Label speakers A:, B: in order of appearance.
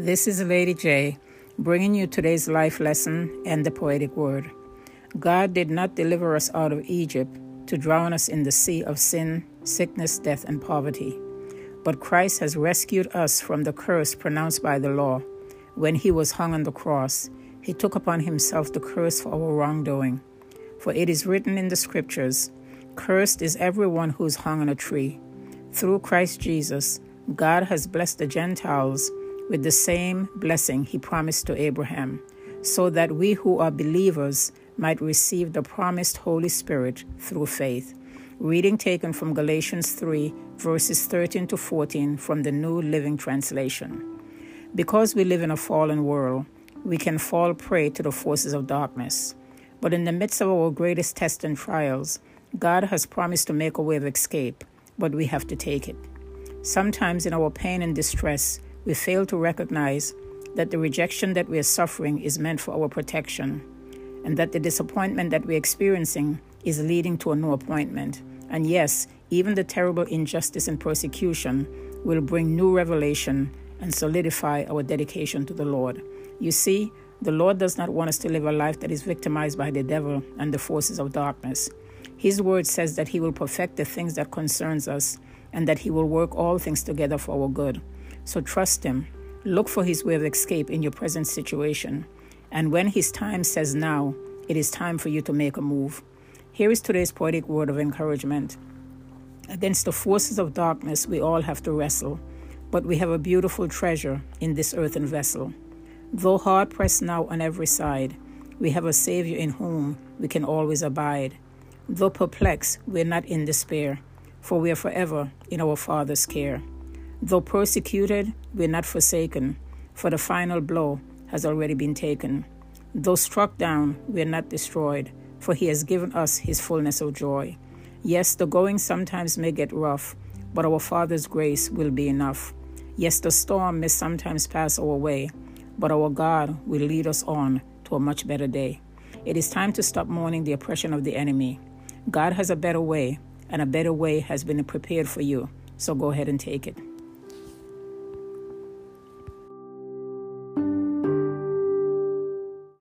A: This is Lady J, bringing you today's life lesson and the poetic word. God did not deliver us out of Egypt to drown us in the sea of sin, sickness, death, and poverty. But Christ has rescued us from the curse pronounced by the law. When he was hung on the cross, he took upon himself the curse for our wrongdoing. For it is written in the Scriptures Cursed is everyone who is hung on a tree. Through Christ Jesus, God has blessed the Gentiles with the same blessing he promised to Abraham, so that we who are believers might receive the promised Holy Spirit through faith. Reading taken from Galatians 3, verses 13 to 14 from the New Living Translation. Because we live in a fallen world, we can fall prey to the forces of darkness. But in the midst of our greatest tests and trials, God has promised to make a way of escape, but we have to take it. Sometimes in our pain and distress, we fail to recognize that the rejection that we are suffering is meant for our protection, and that the disappointment that we're experiencing is leading to a new appointment. And yes, even the terrible injustice and persecution will bring new revelation and solidify our dedication to the Lord. You see, the Lord does not want us to live a life that is victimized by the devil and the forces of darkness. His word says that he will perfect the things that concerns us and that he will work all things together for our good. So trust him. Look for his way of escape in your present situation. And when his time says now, it is time for you to make a move. Here is today's poetic word of encouragement. Against the forces of darkness, we all have to wrestle, but we have a beautiful treasure in this earthen vessel. Though hard pressed now on every side, we have a Savior in whom we can always abide. Though perplexed, we are not in despair, for we are forever in our Father's care. Though persecuted, we are not forsaken, for the final blow has already been taken. Though struck down, we are not destroyed, for He has given us His fullness of joy. Yes, the going sometimes may get rough, but our Father's grace will be enough. Yes, the storm may sometimes pass our way, but our God will lead us on to a much better day. It is time to stop mourning the oppression of the enemy. God has a better way, and a better way has been prepared for you. So go ahead and take it.